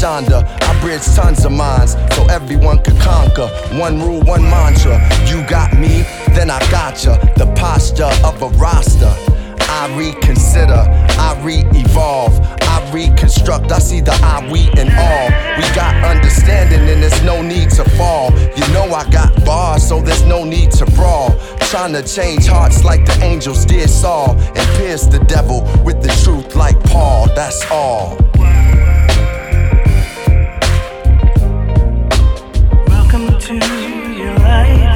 Shonda. I bridge tons of minds so everyone could conquer. One rule, one mantra. You got me, then I gotcha. The posture of a roster. I reconsider, I re-evolve, I reconstruct. I see the I, we, and all. We got understanding, and there's no need to fall. You know I got bars, so there's no need to brawl. Trying to change hearts like the angels did Saul, and pierce the devil with the truth like Paul. That's all. Your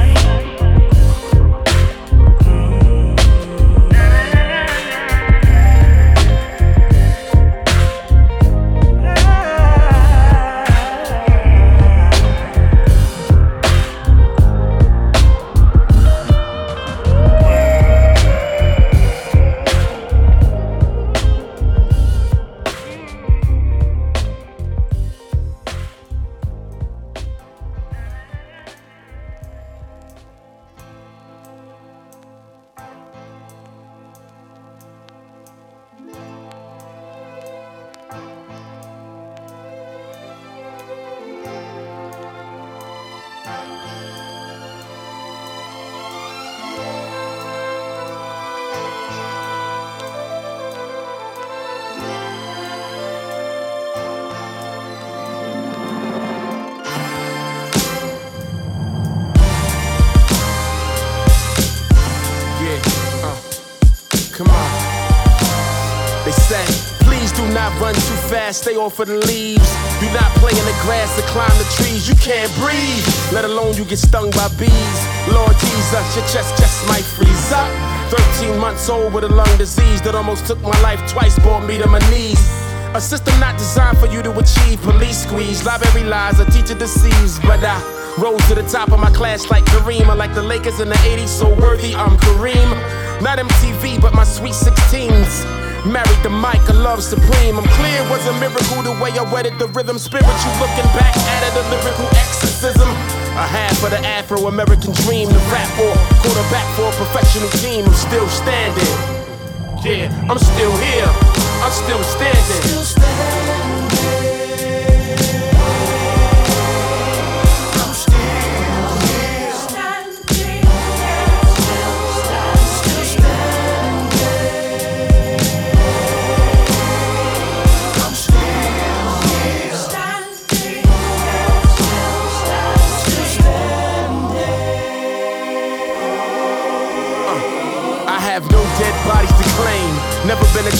stay off of the leaves. Do not play in the grass or climb the trees, you can't breathe. Let alone you get stung by bees. Lord Jesus, your chest just might freeze up. 13 months old with a lung disease that almost took my life twice, brought me to my knees. A system not designed for you to achieve. Police squeeze, library lies, a teacher deceives. But I rose to the top of my class like Kareem. I like the Lakers in the 80s, so worthy I'm Kareem. Not MTV, but my sweet 16s. Married the mic, a love supreme. I'm clear it was a miracle the way I wedded the rhythm. Spiritual looking back at it, a lyrical exorcism. A half of the Afro American dream, the rap or quarterback for a professional team. I'm still standing. Yeah, I'm still here. I'm still standing.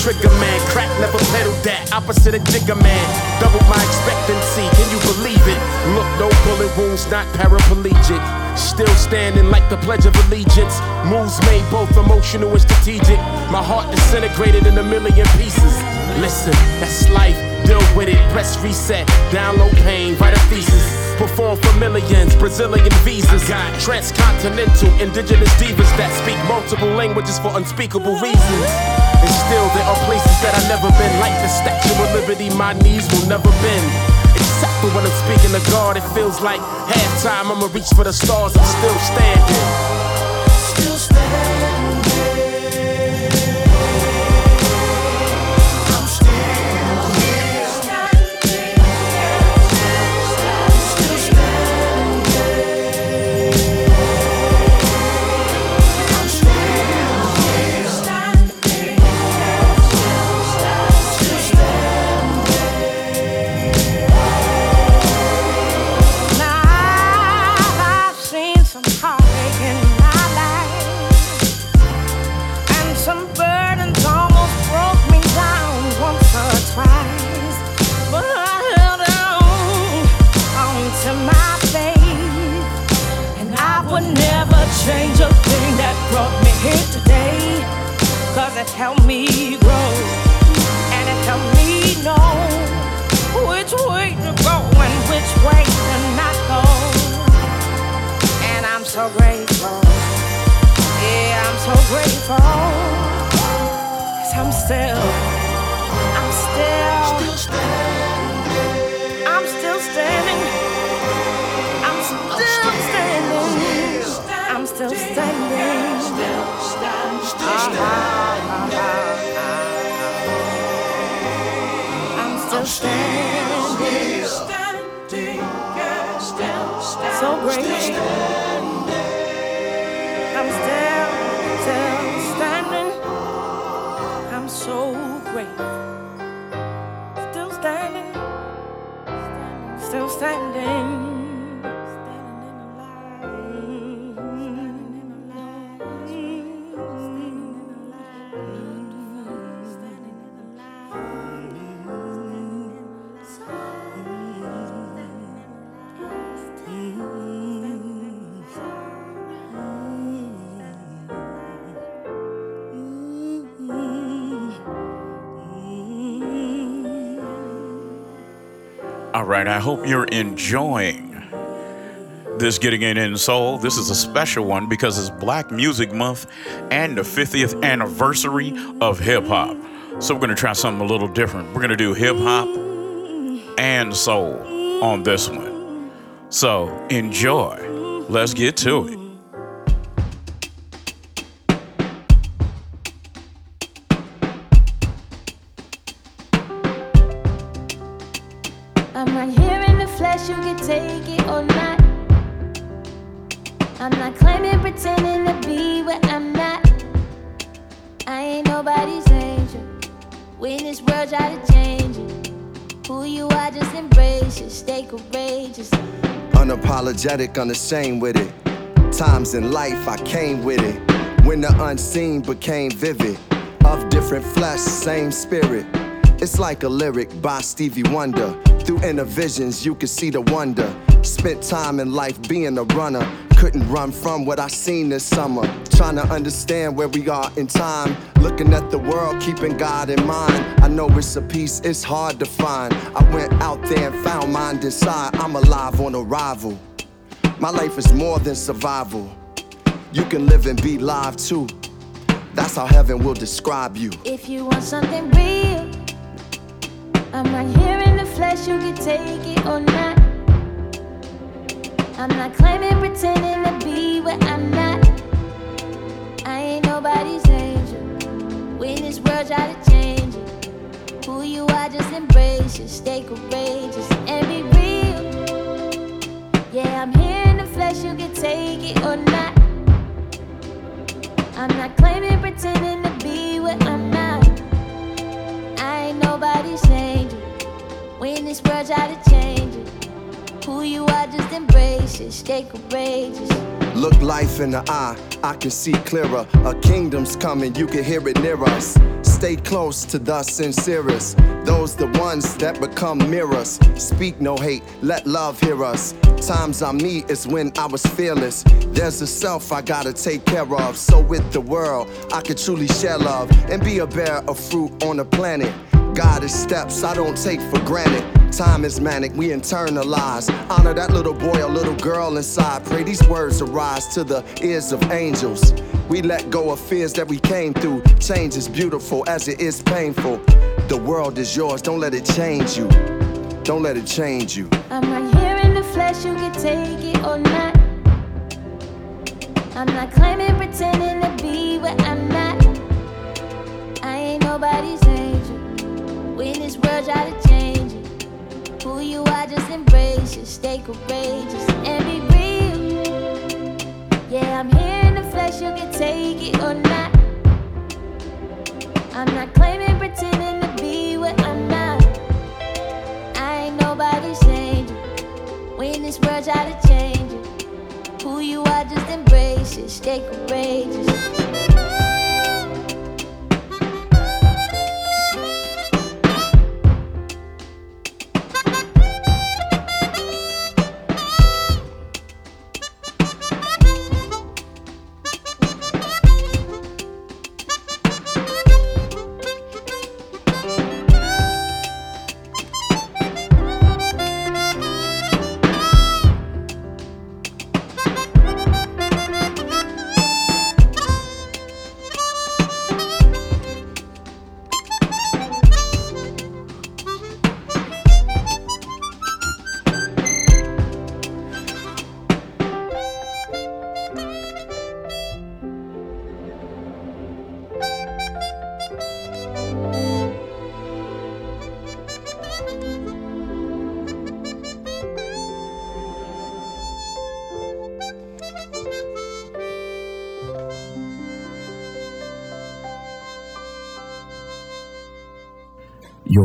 Trigger man, crack never pedaled that. Opposite a jigger man, doubled my expectancy. Can you believe it? Look, no bullet wounds, not paraplegic. Still standing like the Pledge of Allegiance. Moves made both emotional and strategic. My heart disintegrated in a million pieces. Listen, that's life. Deal with it. Press reset. Download pain. Write a thesis. Perform for millions, Brazilian visas. Transcontinental, indigenous divas that speak multiple languages for unspeakable reasons. And still, there are places that I've never been, like the Statue of Liberty, my knees will never bend. Except for when I'm speaking to God, it feels like halftime. I'ma reach for the stars, I'm still standing. Still standing. Grateful. Right, I hope you're enjoying this Getting It In Soul. This is a special one because it's Black Music Month and the 50th anniversary of hip hop. So we're going to try something a little different. We're going to do hip hop and soul on this one. So enjoy. Let's get to it. Unapologetic, unashamed with it. Times in life I came with it. When the unseen became vivid. Of different flesh, same spirit. It's like a lyric by Stevie Wonder. Through inner visions, you can see the wonder. Spent time in life being a runner. Couldn't run from what I seen this summer. Trying to understand where we are in time. Looking at the world, keeping God in mind. I know it's a piece, it's hard to find. I went out there and found mine inside. I'm alive on arrival. My life is more than survival. You can live and be live too. That's how heaven will describe you. If you want something real, I'm right here in the flesh, you can take it or not. I'm not claiming, pretending to be where I'm not. I ain't nobody's angel. When this world try to change it, who you are, just embrace it. Stay courageous and be real. Yeah, I'm here in the flesh, you can take it or not. I'm not claiming, pretending to be what I'm not. I ain't nobody's angel. When this world try to change it, who you are, just embrace it. Stay courageous. Look life in the eye, I can see clearer. A kingdom's coming, you can hear it near us. Stay close to the sincerest. Those the ones that become mirrors. Speak no hate, let love hear us. Times I meet is when I was fearless. There's a self I gotta take care of. So with the world, I can truly share love and be a bearer of fruit on the planet. God is steps I don't take for granted. Time is manic, we internalize. Honor that little boy or little girl inside. Pray these words arise to the ears of angels. We let go of fears that we came through. Change is beautiful as it is painful. The world is yours, don't let it change you. Don't let it change you. I'm right here in the flesh, you can take it or not. I'm not claiming, pretending to be where I'm not. I ain't nobody's angel. When this world try to who you are, just embrace it. Stay courageous and be real. Yeah, I'm here in the flesh, you can take it or not. I'm not claiming, pretending to be where I'm not. I ain't nobody's angel. When this world try to change it, who you are, just embrace it. Stay courageous.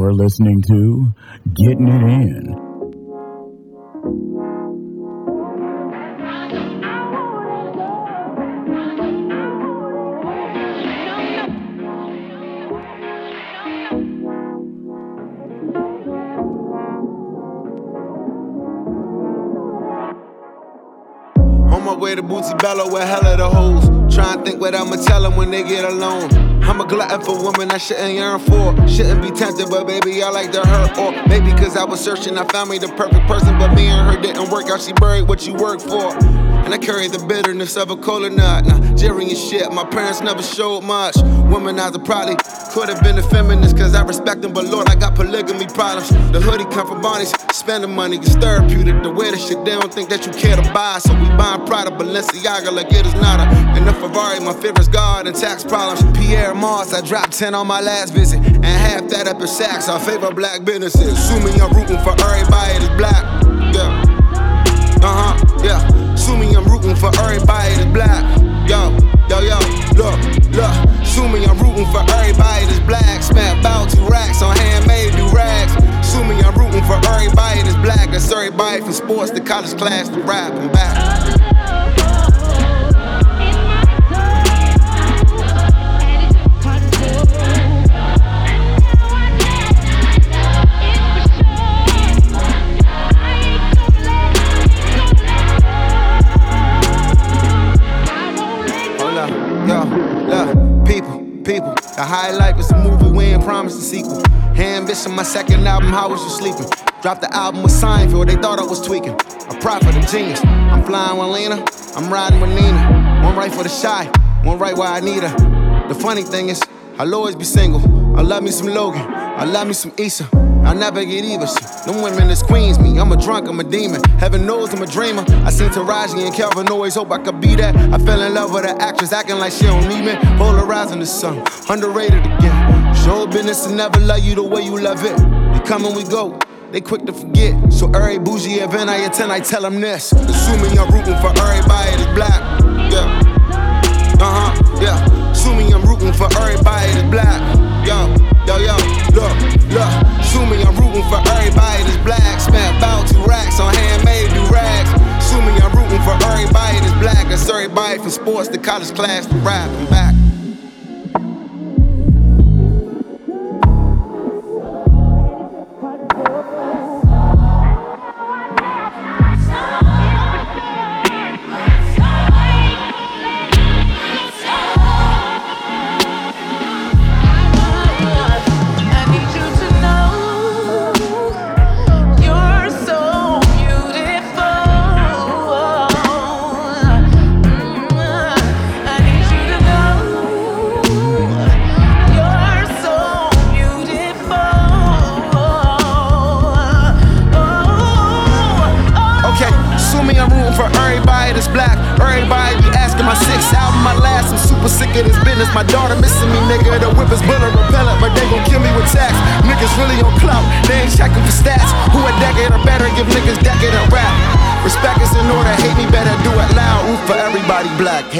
You're listening to Getting It In. Way to Bootsy Bello hella what I'ma tell them when they get alone. I'm a glutton for women I shouldn't yearn for. Shouldn't be tempted, but baby, I like to hurt. Or maybe cause I was searching, I found me the perfect person, but me and her didn't work out. She buried what you work for. And I carry the bitterness of a cola nut. Nigerian shit, my parents never showed much. Womanizer probably could have been a feminist, cause I respect them, but Lord, I got polygamy problems. The hoodie come from Barneys, spending money is therapeutic. The way the shit, they don't think that you care to buy. So we buying Prada, Balenciaga, like it is nada. And the Ferrari, my favorite's God and tax problems. Pierre Moss, I dropped 10 on my last visit. And half that up in Saks, I favor black businesses. Assuming I'm rooting for everybody that's black. Yeah. Uh huh, yeah. Assuming I'm rooting for everybody that's black. Yo, yo, yo, look, look. Assuming I'm rooting for everybody that's black. Smack about two racks on handmade new rags. Assuming I'm rooting for everybody that's black. That's everybody from sports to college class to rap and back. The life was a movie we ain't promised a sequel. Ambition, my second album, how was you sleeping? Dropped the album with Seinfeld, they thought I was tweaking. A prophet, a genius. I'm flying with Lena, I'm riding with Nina. One right for the shy, one right where I need her. The funny thing is, I'll always be single. I love me some Logan, I love me some Issa. I never get either. Them women that's queens me. I'm a drunk, I'm a demon. Heaven knows I'm a dreamer. I seen Taraji and Kelvin always hope I could be that. I fell in love with an actress acting like she don't need me. Polarizing the sun, underrated again. Show business and never love you the way you love it. We come and we go. They quick to forget. So every bougie event I attend, I tell them this. Assuming I'm rooting for everybody that's black. Yeah. Uh huh. Yeah. Assuming I'm rooting for everybody that's black. Yo, yo, yo. Look, look. Assuming I'm rooting for everybody that's black. Spent about two racks on handmade new rags. Assuming I'm rooting for everybody that's black. That's everybody from sports to college class to rap and back.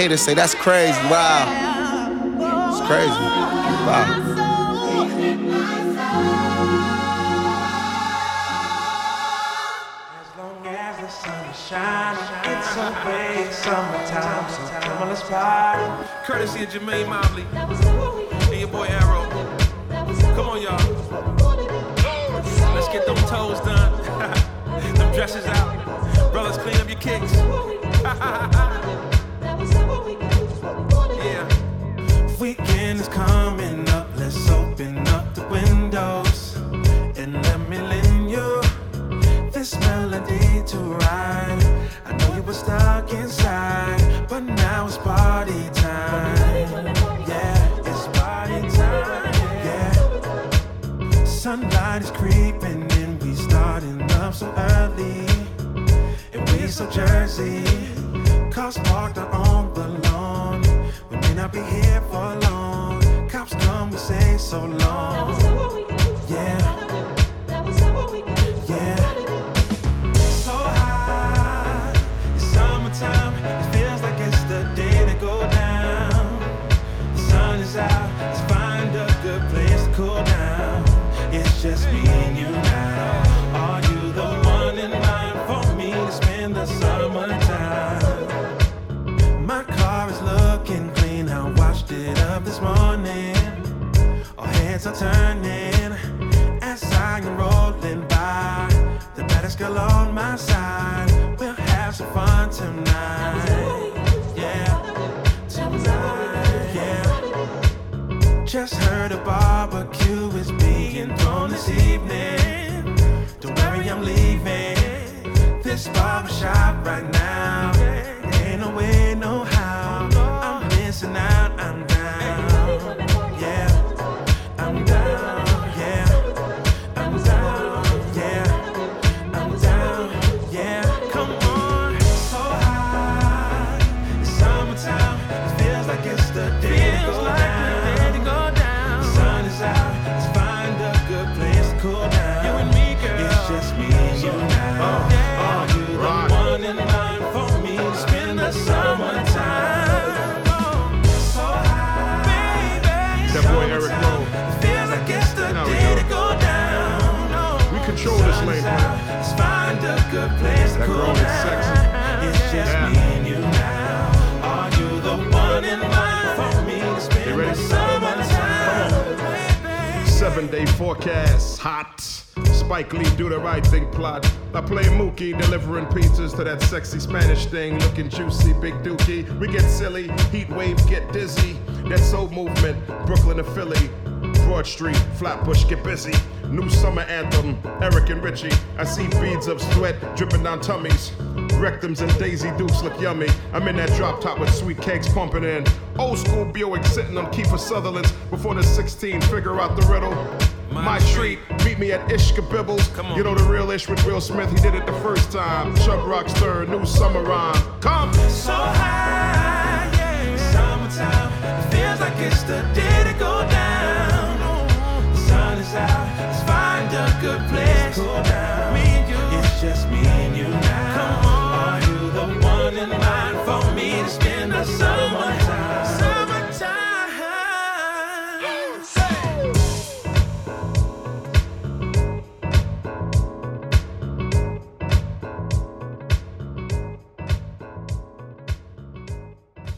Haters say that's crazy. Wow. It's crazy. Wow. As long as the sun is shining, it's okay, summertime, so come on, let's party. Courtesy of Jermaine Mobley and your boy Erro. Come on, y'all. Let's get them toes done, them dresses out. Brothers, clean up your kicks. so early, and let me let in this melody to ride i thought you were stuck inside but now it's party time yeah this party time yeah sun is creeping and we starting up so early. And we so Jersey. Cars parked on. We may not be here for long. Cops come, we say so long. Yeah. Plot. I play Mookie, delivering pizzas to that sexy Spanish thing, looking juicy, big dookie. We get silly, heat waves get dizzy. That soul movement, Brooklyn to Philly. Broad Street, Flatbush, get busy. New summer anthem, Eric and Richie. I see beads of sweat dripping down tummies. Rectums and Daisy Dukes look yummy. I'm in that drop top with sweet cakes pumping in. Old school Buick sitting on Kiefer Sutherland's before the 16. Figure out the riddle. My, treat. Meet me at Ishkabibble's. You know the real ish with Will Smith. He did it the first time. Chubb Rockster, new summer rhyme. Come. So high, yeah. Summertime. It feels like it's the day to go down. The sun is out. Let's find a good place down. Me and you. It's just me and you now. Come on. Are you the one in line for me to spend the? Summertime.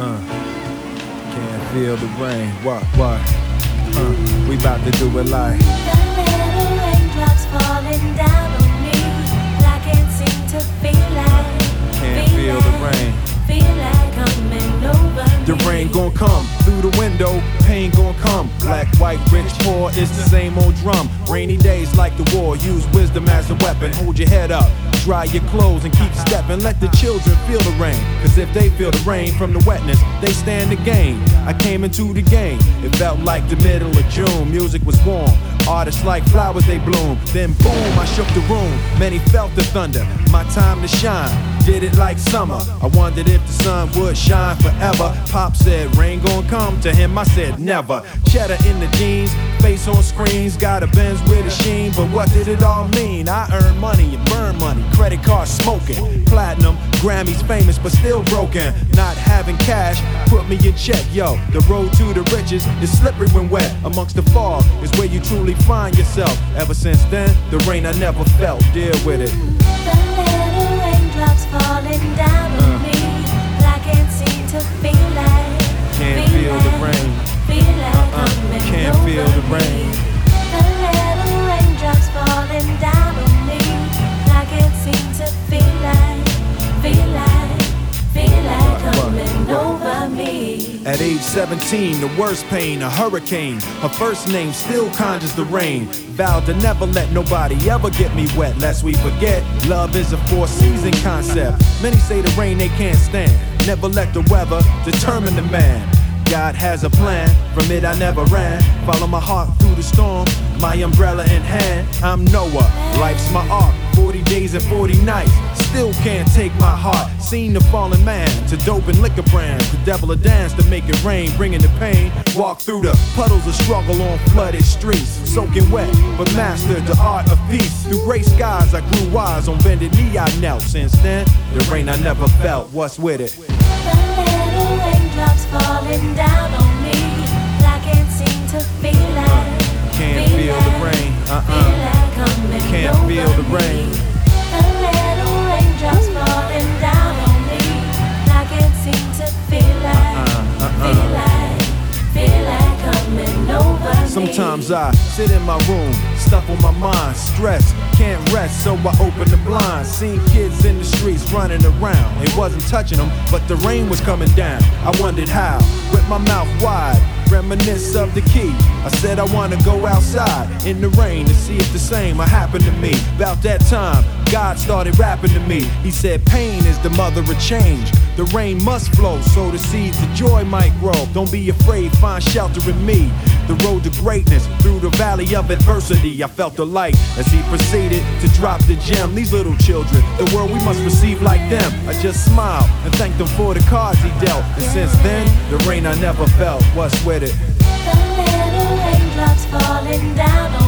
Uh. Can't feel the rain. What, what? Uh, we about to do it like. The little raindrops falling down on me. I can't seem to feel like. Can't feel the rain. Feel like coming over The rain gon' come through the window, pain gon'. Black, white, rich, poor, it's the same old drum. Rainy days like the war, use wisdom as a weapon. Hold your head up, dry your clothes and keep stepping. Let the children feel the rain, cause if they feel the rain from the wetness, they stand the gain. I came into the game, it felt like the middle of June. Music was warm, artists like flowers they bloom. Then boom, I shook the room. Many felt the thunder, my time to shine. Did it like summer. I wondered if the sun would shine forever. Pop said, rain gon' come. To him, I said, never. Cheddar in the jeans, face on screens. Got a Benz with a sheen, but what did it all mean? I earn money and burn money. Credit card smoking. Platinum, Grammys famous, but still broken. Not having cash, put me in check. Yo, the road to the riches is slippery when wet. Amongst the fog is where you truly find yourself. Ever since then, the rain I never felt. Deal with it. The little raindrops Uh. me. I can't seem to feel like. Can't feel the like- rain. Feel like Uh-uh, can't feel the rain. At age 17, the worst pain, a hurricane. Her first name still conjures the rain. Vowed to never let nobody ever get me wet, lest we forget. Love is a four season concept. Many say the rain they can't stand. Never let the weather determine the man. God has a plan, from it I never ran. Follow my heart through the storm, my umbrella in hand. I'm Noah, life's my ark. 40 days and 40 nights, still can't take my heart. Seen the fallen man to dope and liquor brands. The devil a dance to make it rain, bringing the pain. Walk through the puddles of struggle on flooded streets, soaking wet, but mastered the art of peace. Through gray skies, I grew wise. On bended knee, I knelt. Since then, the rain I never felt. What's with it? The little raindrops falling down on me. I can't seem to feel it. Can't feel the rain. Uh uh. Can't feel the rain. The little raindrops falling down on me. I can't seem to feel like, uh, uh, feel uh. like, feel like coming over me. Sometimes I sit in my room, stuff on my mind, stressed, can't rest, so I open the blinds. Seen kids in the streets running around. It wasn't touching them, but the rain was coming down. I wondered how, with my mouth wide, reminisce of the key. I said I wanna go outside in the rain to see if the same would happen to me. About that time, God started rapping to me. He said, Pain is the mother of change. The rain must flow so the seeds of joy might grow. Don't be afraid, find shelter in me. The road to greatness through the valley of adversity. I felt the light as he proceeded to drop the gem. These little children, the world we must receive like them. I just smiled and thanked him for the cards he dealt. And since then, the rain I never felt. What's with it? Falling down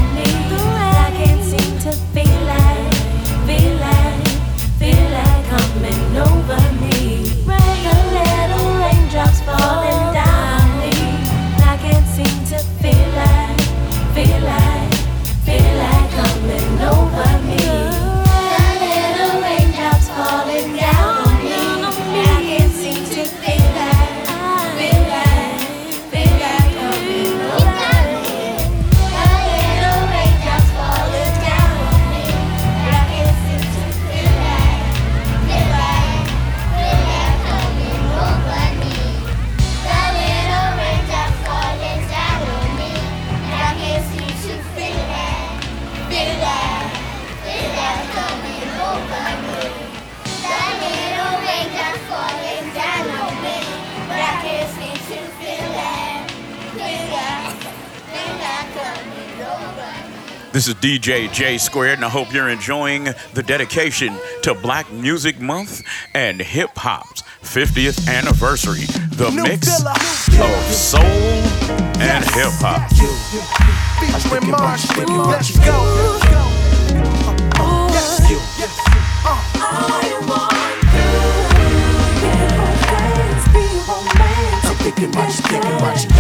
This is DJ J Squared, and I hope you're enjoying the dedication to Black Music Month and hip hop's 50th anniversary. The mix of soul and hip hop. Featuring Marsh, let's go. I'm thinking about you, thinking about you.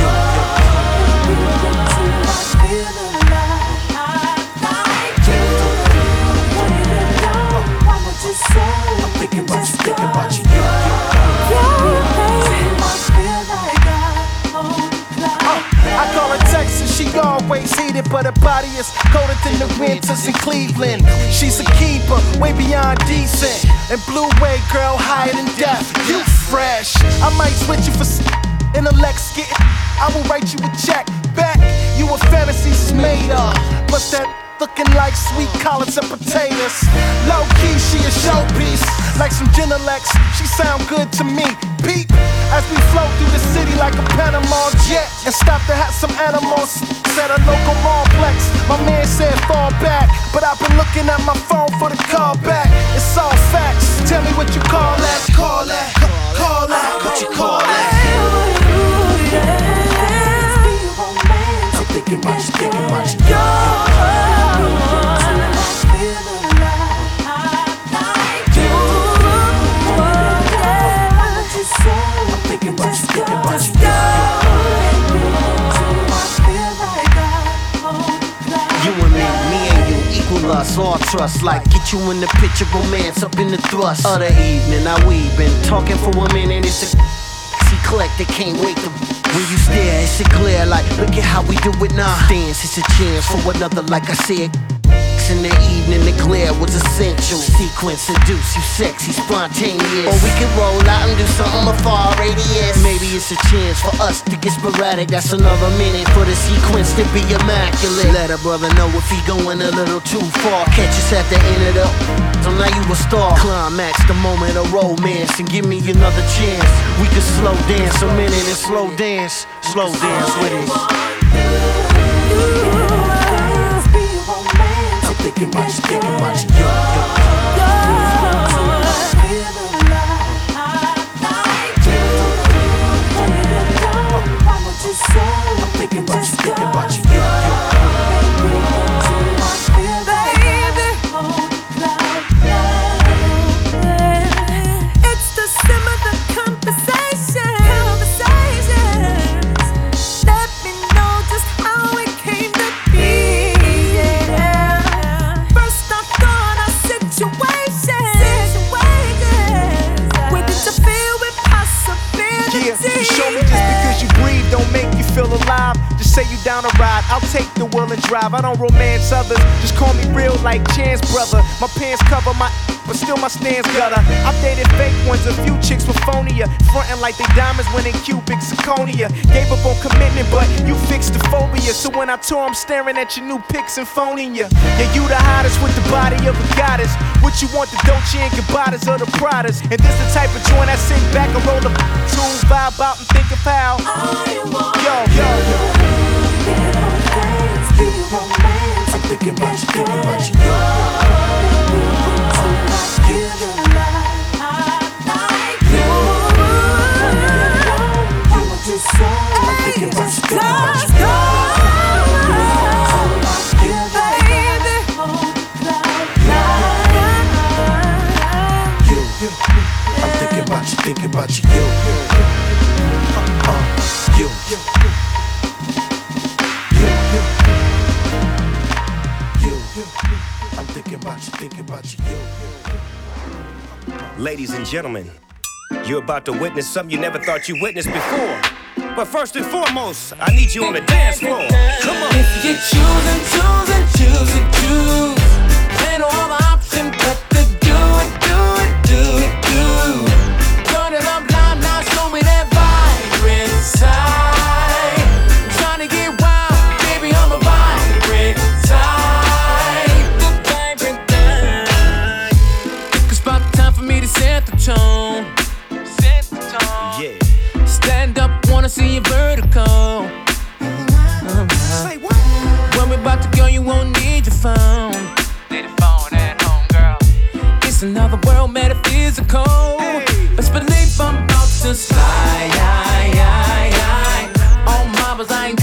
I'm thinking about you, thinking about you. I call her Texas, she always heated, but her body is colder than the winters in Cleveland. She's a keeper, way beyond decent. And blue way, girl, higher than death. You fresh. I might switch you for s- intellects getting. I will write you a check back. You a fantasies is made up. Plus that looking like sweet collards and potatoes. Low key, she a showpiece. Like some Genelecs, she sound good to me. Peep as we flow through the city like a Panama jet. And stop to have some animals at a local mallplex. My man said fall back, but I've been looking at my phone for the call back. It's all facts. Tell me what you call that. Call that. Trust. Like get you in the picture, romance up in the thrust. Other evening, now we been talking for a minute. It's a eclectic, can't wait to. When you stare, it's a glare like, look at how we do it now. Dance, it's a chance for another, like I said. In the evening, the glare was essential. Sequence seduce you, sexy, spontaneous. Or we could roll out and do something of far radius. Maybe it's a chance for us to get sporadic. That's another minute for the sequence to be immaculate. Let a brother know if he going a little too far. Catch us at the end of the. So now you a star. Climax the moment of romance and give me another chance. We could slow dance a minute and slow dance, slow dance with it. About you, thinking about you. I'm thinking about you, thinking about drive. I don't romance others, just call me real like Chance brother. My pants cover my but still my stance gutter. I've dated fake ones, a few chicks with phonia. Frontin' like they diamonds when they cubic zirconia. Gave up on commitment, but you fixed the phobia. So when I tour, I'm staring at your new pics and phoning ya. Yeah, you the hottest with the body of a goddess. What you want, the Dolce and Gabbanas or the Pradas? And this the type of joint I sit back and roll the tune, vibe out and think of how. Yo, yo, yo. Thinking about you, you. You, you. Uh, uh, you, you, thinking you, thinking about you, you. Ladies and gentlemen, you're about to witness something you never thought you witnessed before. But first and foremost, I need you on the dance floor. Come on. If you choose and choose and choose and choose, ain't no other option but to do it, do it, do it, tone. Set the tone. Yeah. Stand up, wanna see you vertical. Uh-huh. Say what? When we about to go, you won't need your phone. Leave the phone at home, girl. It's another world, metaphysical. Best believe I'm about to slide. All marbles, I ain't tripping, baby.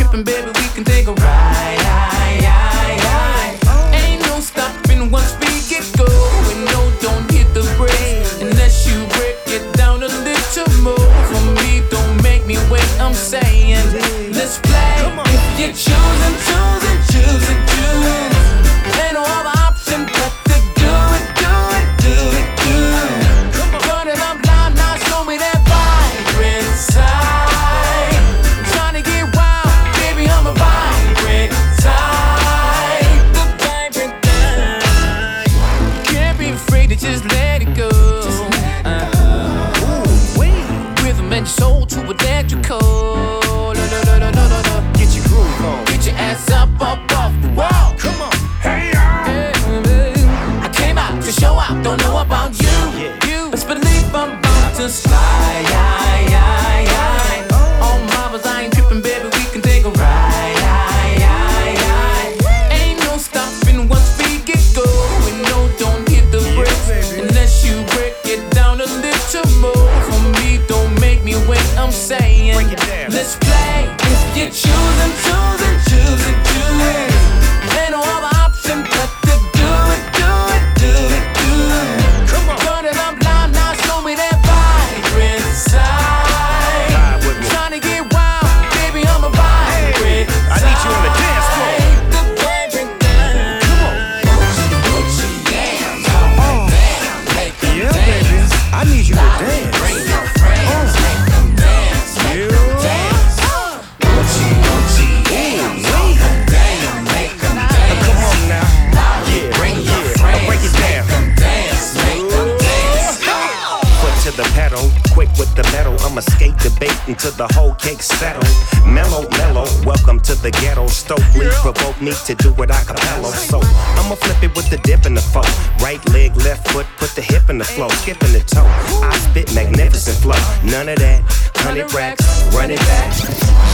Me to do what I capello. So I'ma flip it with the dip in the foot. Right leg, left foot, put the hip in the flow, skipping the toe. I spit magnificent flow. None of that, hundred racks, run it back.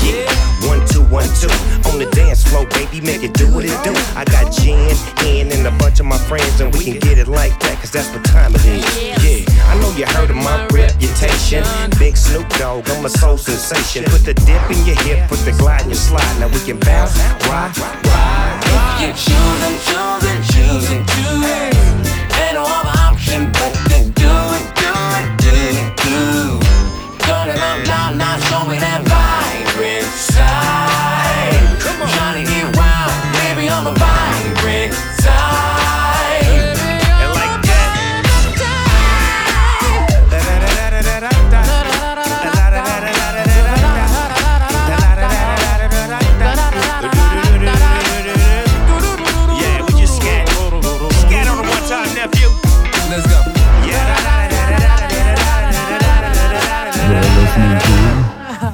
Yeah, one, two, one, two. On the dance floor, baby, make it do what it do. I got Jen, Ian, and a bunch of my friends, and we can get it like that, cause that's what time it is. Yeah, I know you heard of my reputation. Big Snoop Dogg, I'm a soul sensation. Put the dip in your hip, put the glide in your slide. Now we can bounce, ride, ride. You choose and choose and choose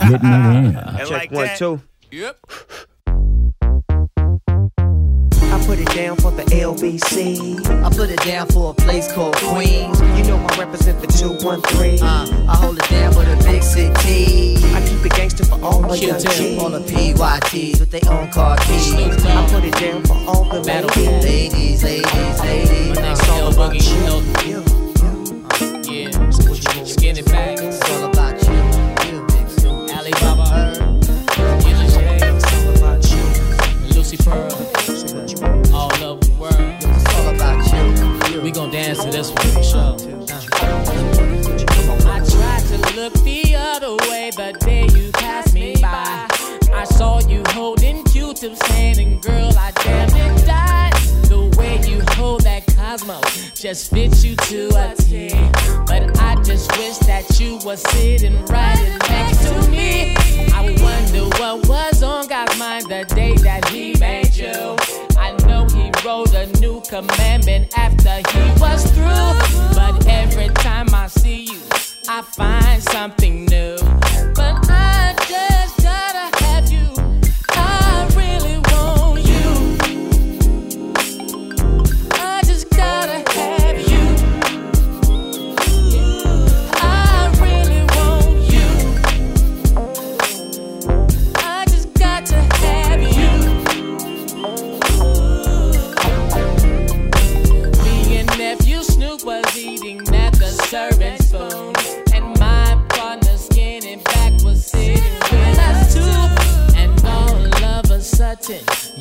getting it in. Check like one, that? two. Yep. I put it down for the LBC. I put it down for a place called Queens. You know I represent the 213. Uh, I hold it down for the big city. I keep it gangster for all my young Q-tip, all the PYTs with their own car keys. I put it down for all the Ladies, ladies. ladies, ladies. It's all about you. Yeah, yeah, skinny back. It's all about this one. I tried to look the other way the day you passed me by. I saw you holding Q-tip's and girl, I damn near died. The way you hold that Cosmo just fits you to a T. But I just wish that you were sitting right next to me. I wonder what was on God's mind the day that He made you. I know He wrote a new commandment after He was through. But every time I see you, I find something new.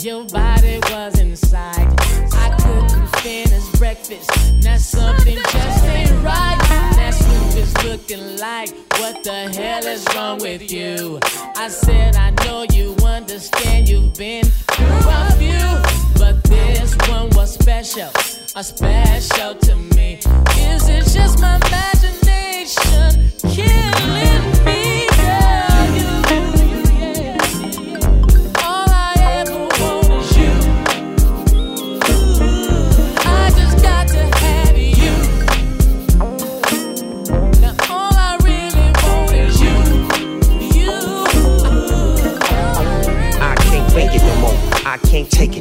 Your body was inside. I couldn't finish breakfast. Now something just ain't right. Now Snoop is looking like, what the hell is wrong with you? I said, I know you understand you've been through a few, but this one was special, a special to me. Is it just my imagination killing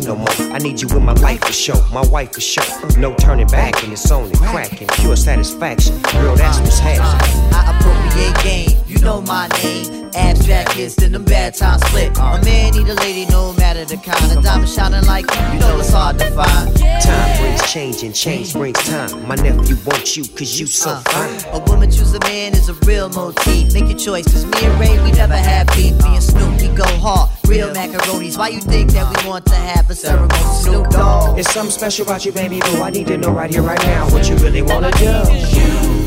no more. I need you in my life for sure. My wife for sure. No turning back, and it's only cracking. Pure satisfaction. Girl, that's what's happening. Uh, I appropriate game, you know my name. Abstract kiss, then them bad times split. A man need a lady, no matter the kind of diamond shining like you, you know it's hard to find. Time brings change, and change brings time. My nephew wants you, cause you so Uh, fine. A woman choose a man is a real motif. Make your choice, cause me and Ray, we never have beef. Me and Snoop, we go hard. Real macaronis. Why you think that we want to have a ceremony? Snoop Dogg. It's something special about you, baby boo. I need to know right here, right now, what you really wanna do. Smoke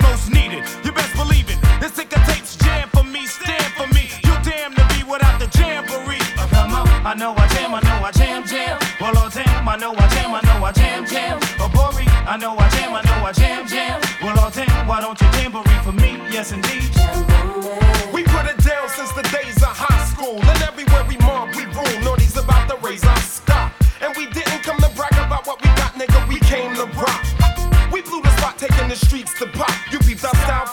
most most needed. You best believe it. This ticker tapes jam for me, stand for me. You damn to be without the jamboree. Oh, come on, I know I jam, I know I jam, jam. Well, oh damn, I know I jam, I know I jam, jam. Oh, Bori, I know I jam, I know I jam, jam. Well, oh damn, why don't you jamboree for me? Yes, indeed. We put it down since the days of high school. And everywhere we mob, we rule. Naughty's about to raise our stock. And we didn't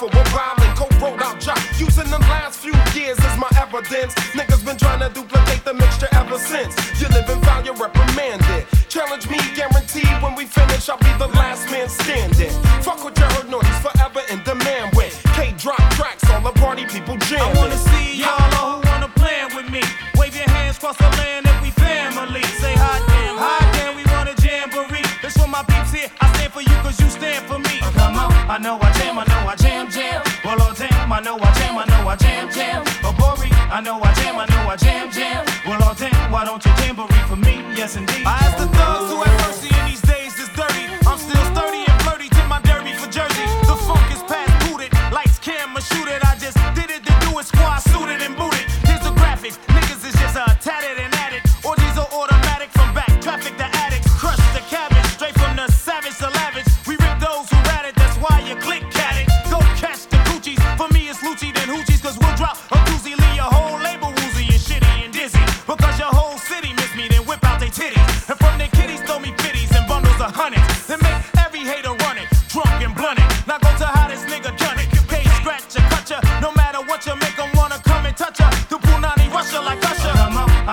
for a while and co-wrote our job. Using the last few years as my evidence. Niggas been trying to duplicate the mixture ever since. You live foul, you're reprimanded. Challenge me, guaranteed when we finish, I'll be the last man standing. Jam, jam. Well, oh damn, why don't you jamboree for me? Yes, indeed.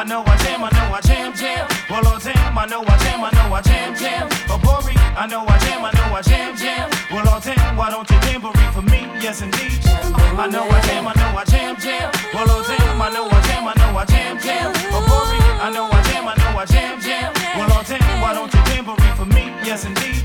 Know I jam, I know I jam, jam. Well, oh damn, I know I jam, I know I jam, jam. Oh, Bori, I know I jam, I know I jam, jam. Well, oh damn, why don't you jamboree for me? Yes, indeed. I know I jam, I know I jam, jam. Well, oh damn, I know I jam, I know I jam, jam. Oh, Bori, I know I jam, I know I jam, jam. Well, oh damn, why don't you jamboree for me? Yes, indeed.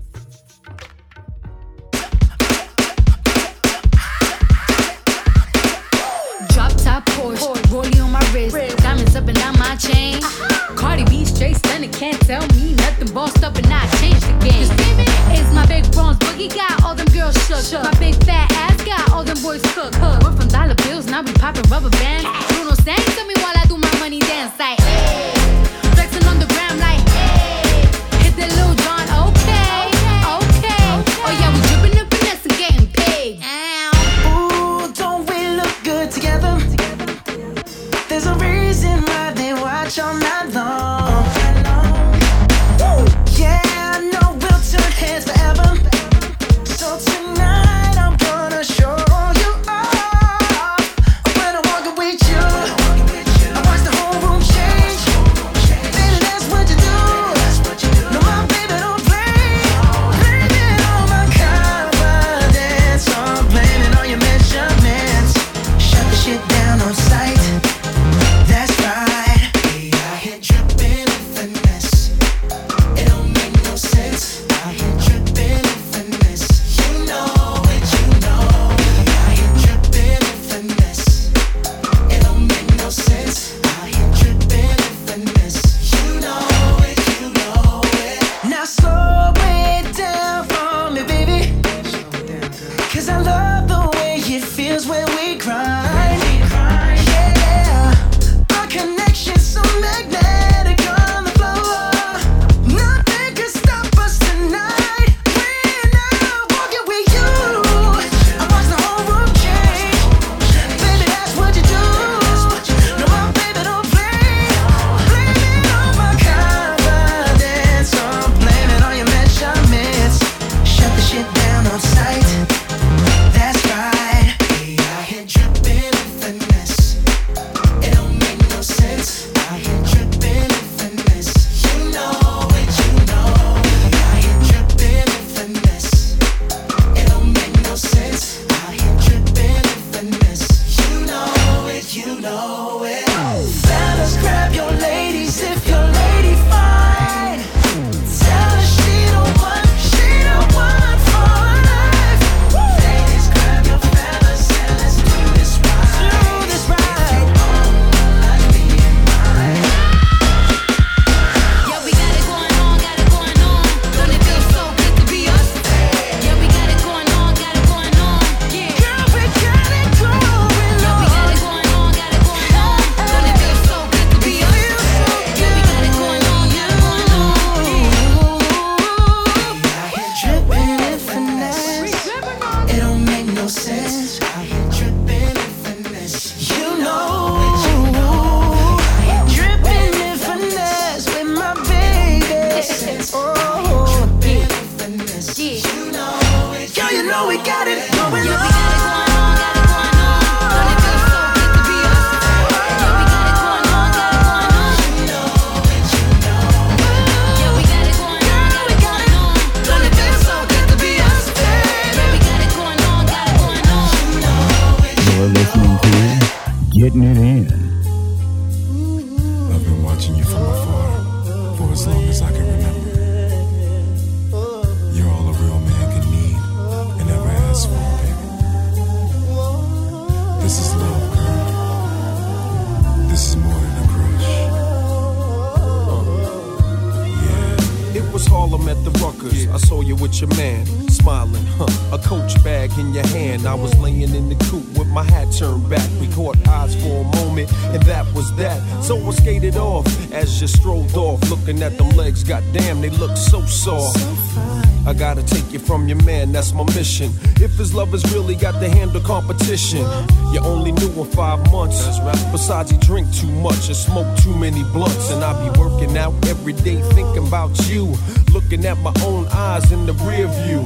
Tell me nothing. Bossed up and I changed the game. It's my big bronze boogie got all them girls shook. My big fat ass got all them boys cooked. We're from dollar bills, now we popping rubber bands. Bruno sang to me while I do my money dance like. And that was that. So I skated off as you strolled off, looking at them legs. Goddamn, they look so soft. I gotta take you from your man, that's my mission. If his lovers really got to handle competition, you only knew him five months. Besides, he drink too much and smoke too many blunts. And I be working out every day thinking about you. Looking at my own eyes in the rear view.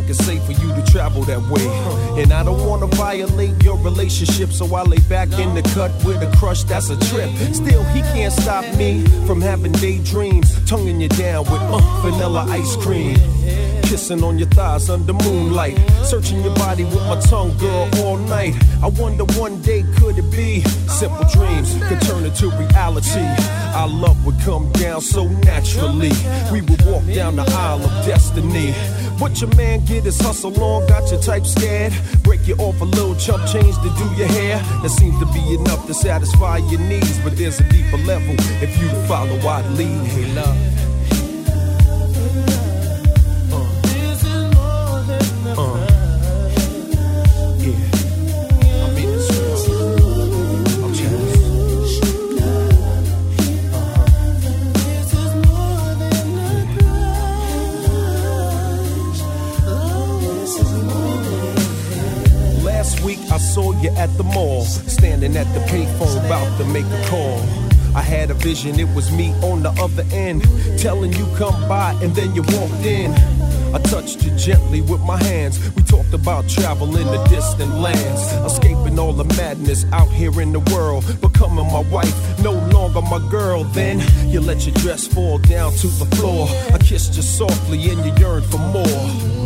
Think it's safe for you to travel that way. And I don't wanna violate your relationship, so I lay back in the cut with a crush that's a trip. Still, he can't stop me from having daydreams, tonguing you down with uh, vanilla ice cream. Kissing on your thighs under moonlight. Searching your body with my tongue, girl, all night. I wonder one day could it be simple dreams could turn into reality. Our love would come down so naturally. We would walk down the aisle of destiny. What your man get is hustle on, got your type scared. Break you off a little chump change to do your hair. That seems to be enough to satisfy your needs, but there's a deeper level. If you follow, I'd lead. Hey, love. At the payphone about to make a call. I had a vision, it was me on the other end, telling you come by, and then you walked in. I touched you gently with my hands. We talked about travel in the distant lands, escaping all the madness out here in the world, becoming my wife, no longer my girl. Then you let your dress fall down to the floor. I kissed you softly, and you yearned for more.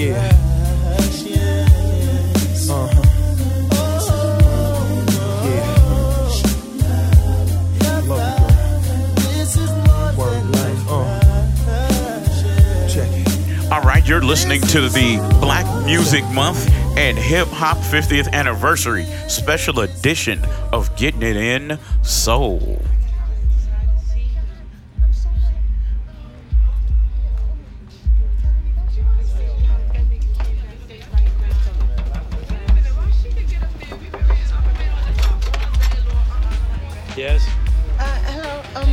Yeah. Uh-huh. Yeah. Love. Check it. You're listening to the Black Music Month and Hip Hop 50th Anniversary Special Edition of Getting It In Soul. Yes. Uh, hello, um,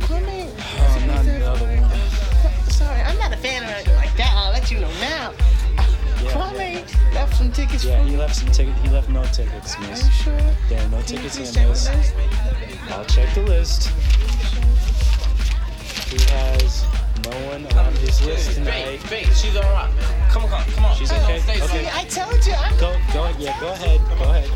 Kwame. Oh, not another one. Sorry, I'm not a fan of anything like that. I'll let you know now. Kwame left some tickets Yeah, for he me. left some tickets. He left no tickets, miss. Are you sure? There are no Can tickets please in this. the list? I'll check the list. He has no one on his list tonight. Fake, she's alright, man. Come on, come on, come on. She's okay. Okay. I told you, I'm Go, go, yeah, go ahead, go ahead.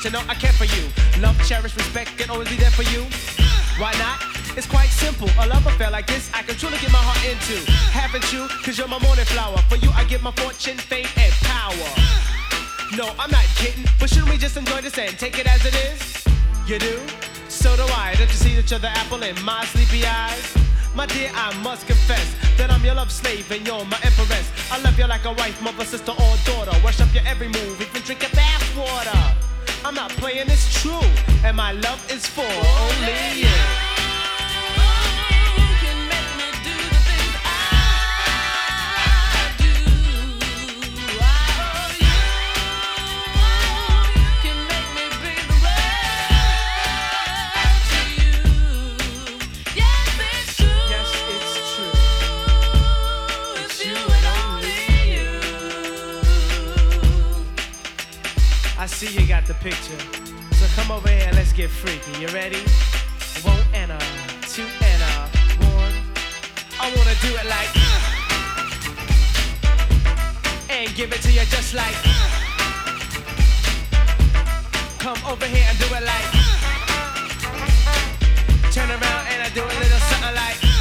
To know I care for you. Love, cherish, respect, and always be there for you. Why not? It's quite simple. A love affair like this, I can truly get my heart into. Haven't you? Cause you're my morning flower. For you, I get my fortune, fame, and power. No, I'm not kidding. But shouldn't we just enjoy this and take it as it is? You do? So do I. Don't you see each other apple in my sleepy eyes? My dear, I must confess that I'm your love slave and you're my empress. I love you like a wife, mother, sister, or daughter. Worship your every move, even drink your bath water. I'm not playing, it's true. And my love is for only you. I see you got the picture. So come over here let's get freaky. You ready? And a, two a, one. I wanna do it like. And give it to you just like. Come over here and do it like. Turn around and I do a little something like.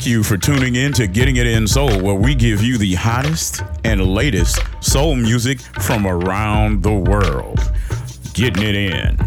Thank you for tuning in to Getting It In Soul, where we give you the hottest and latest soul music from around the world. Getting it in.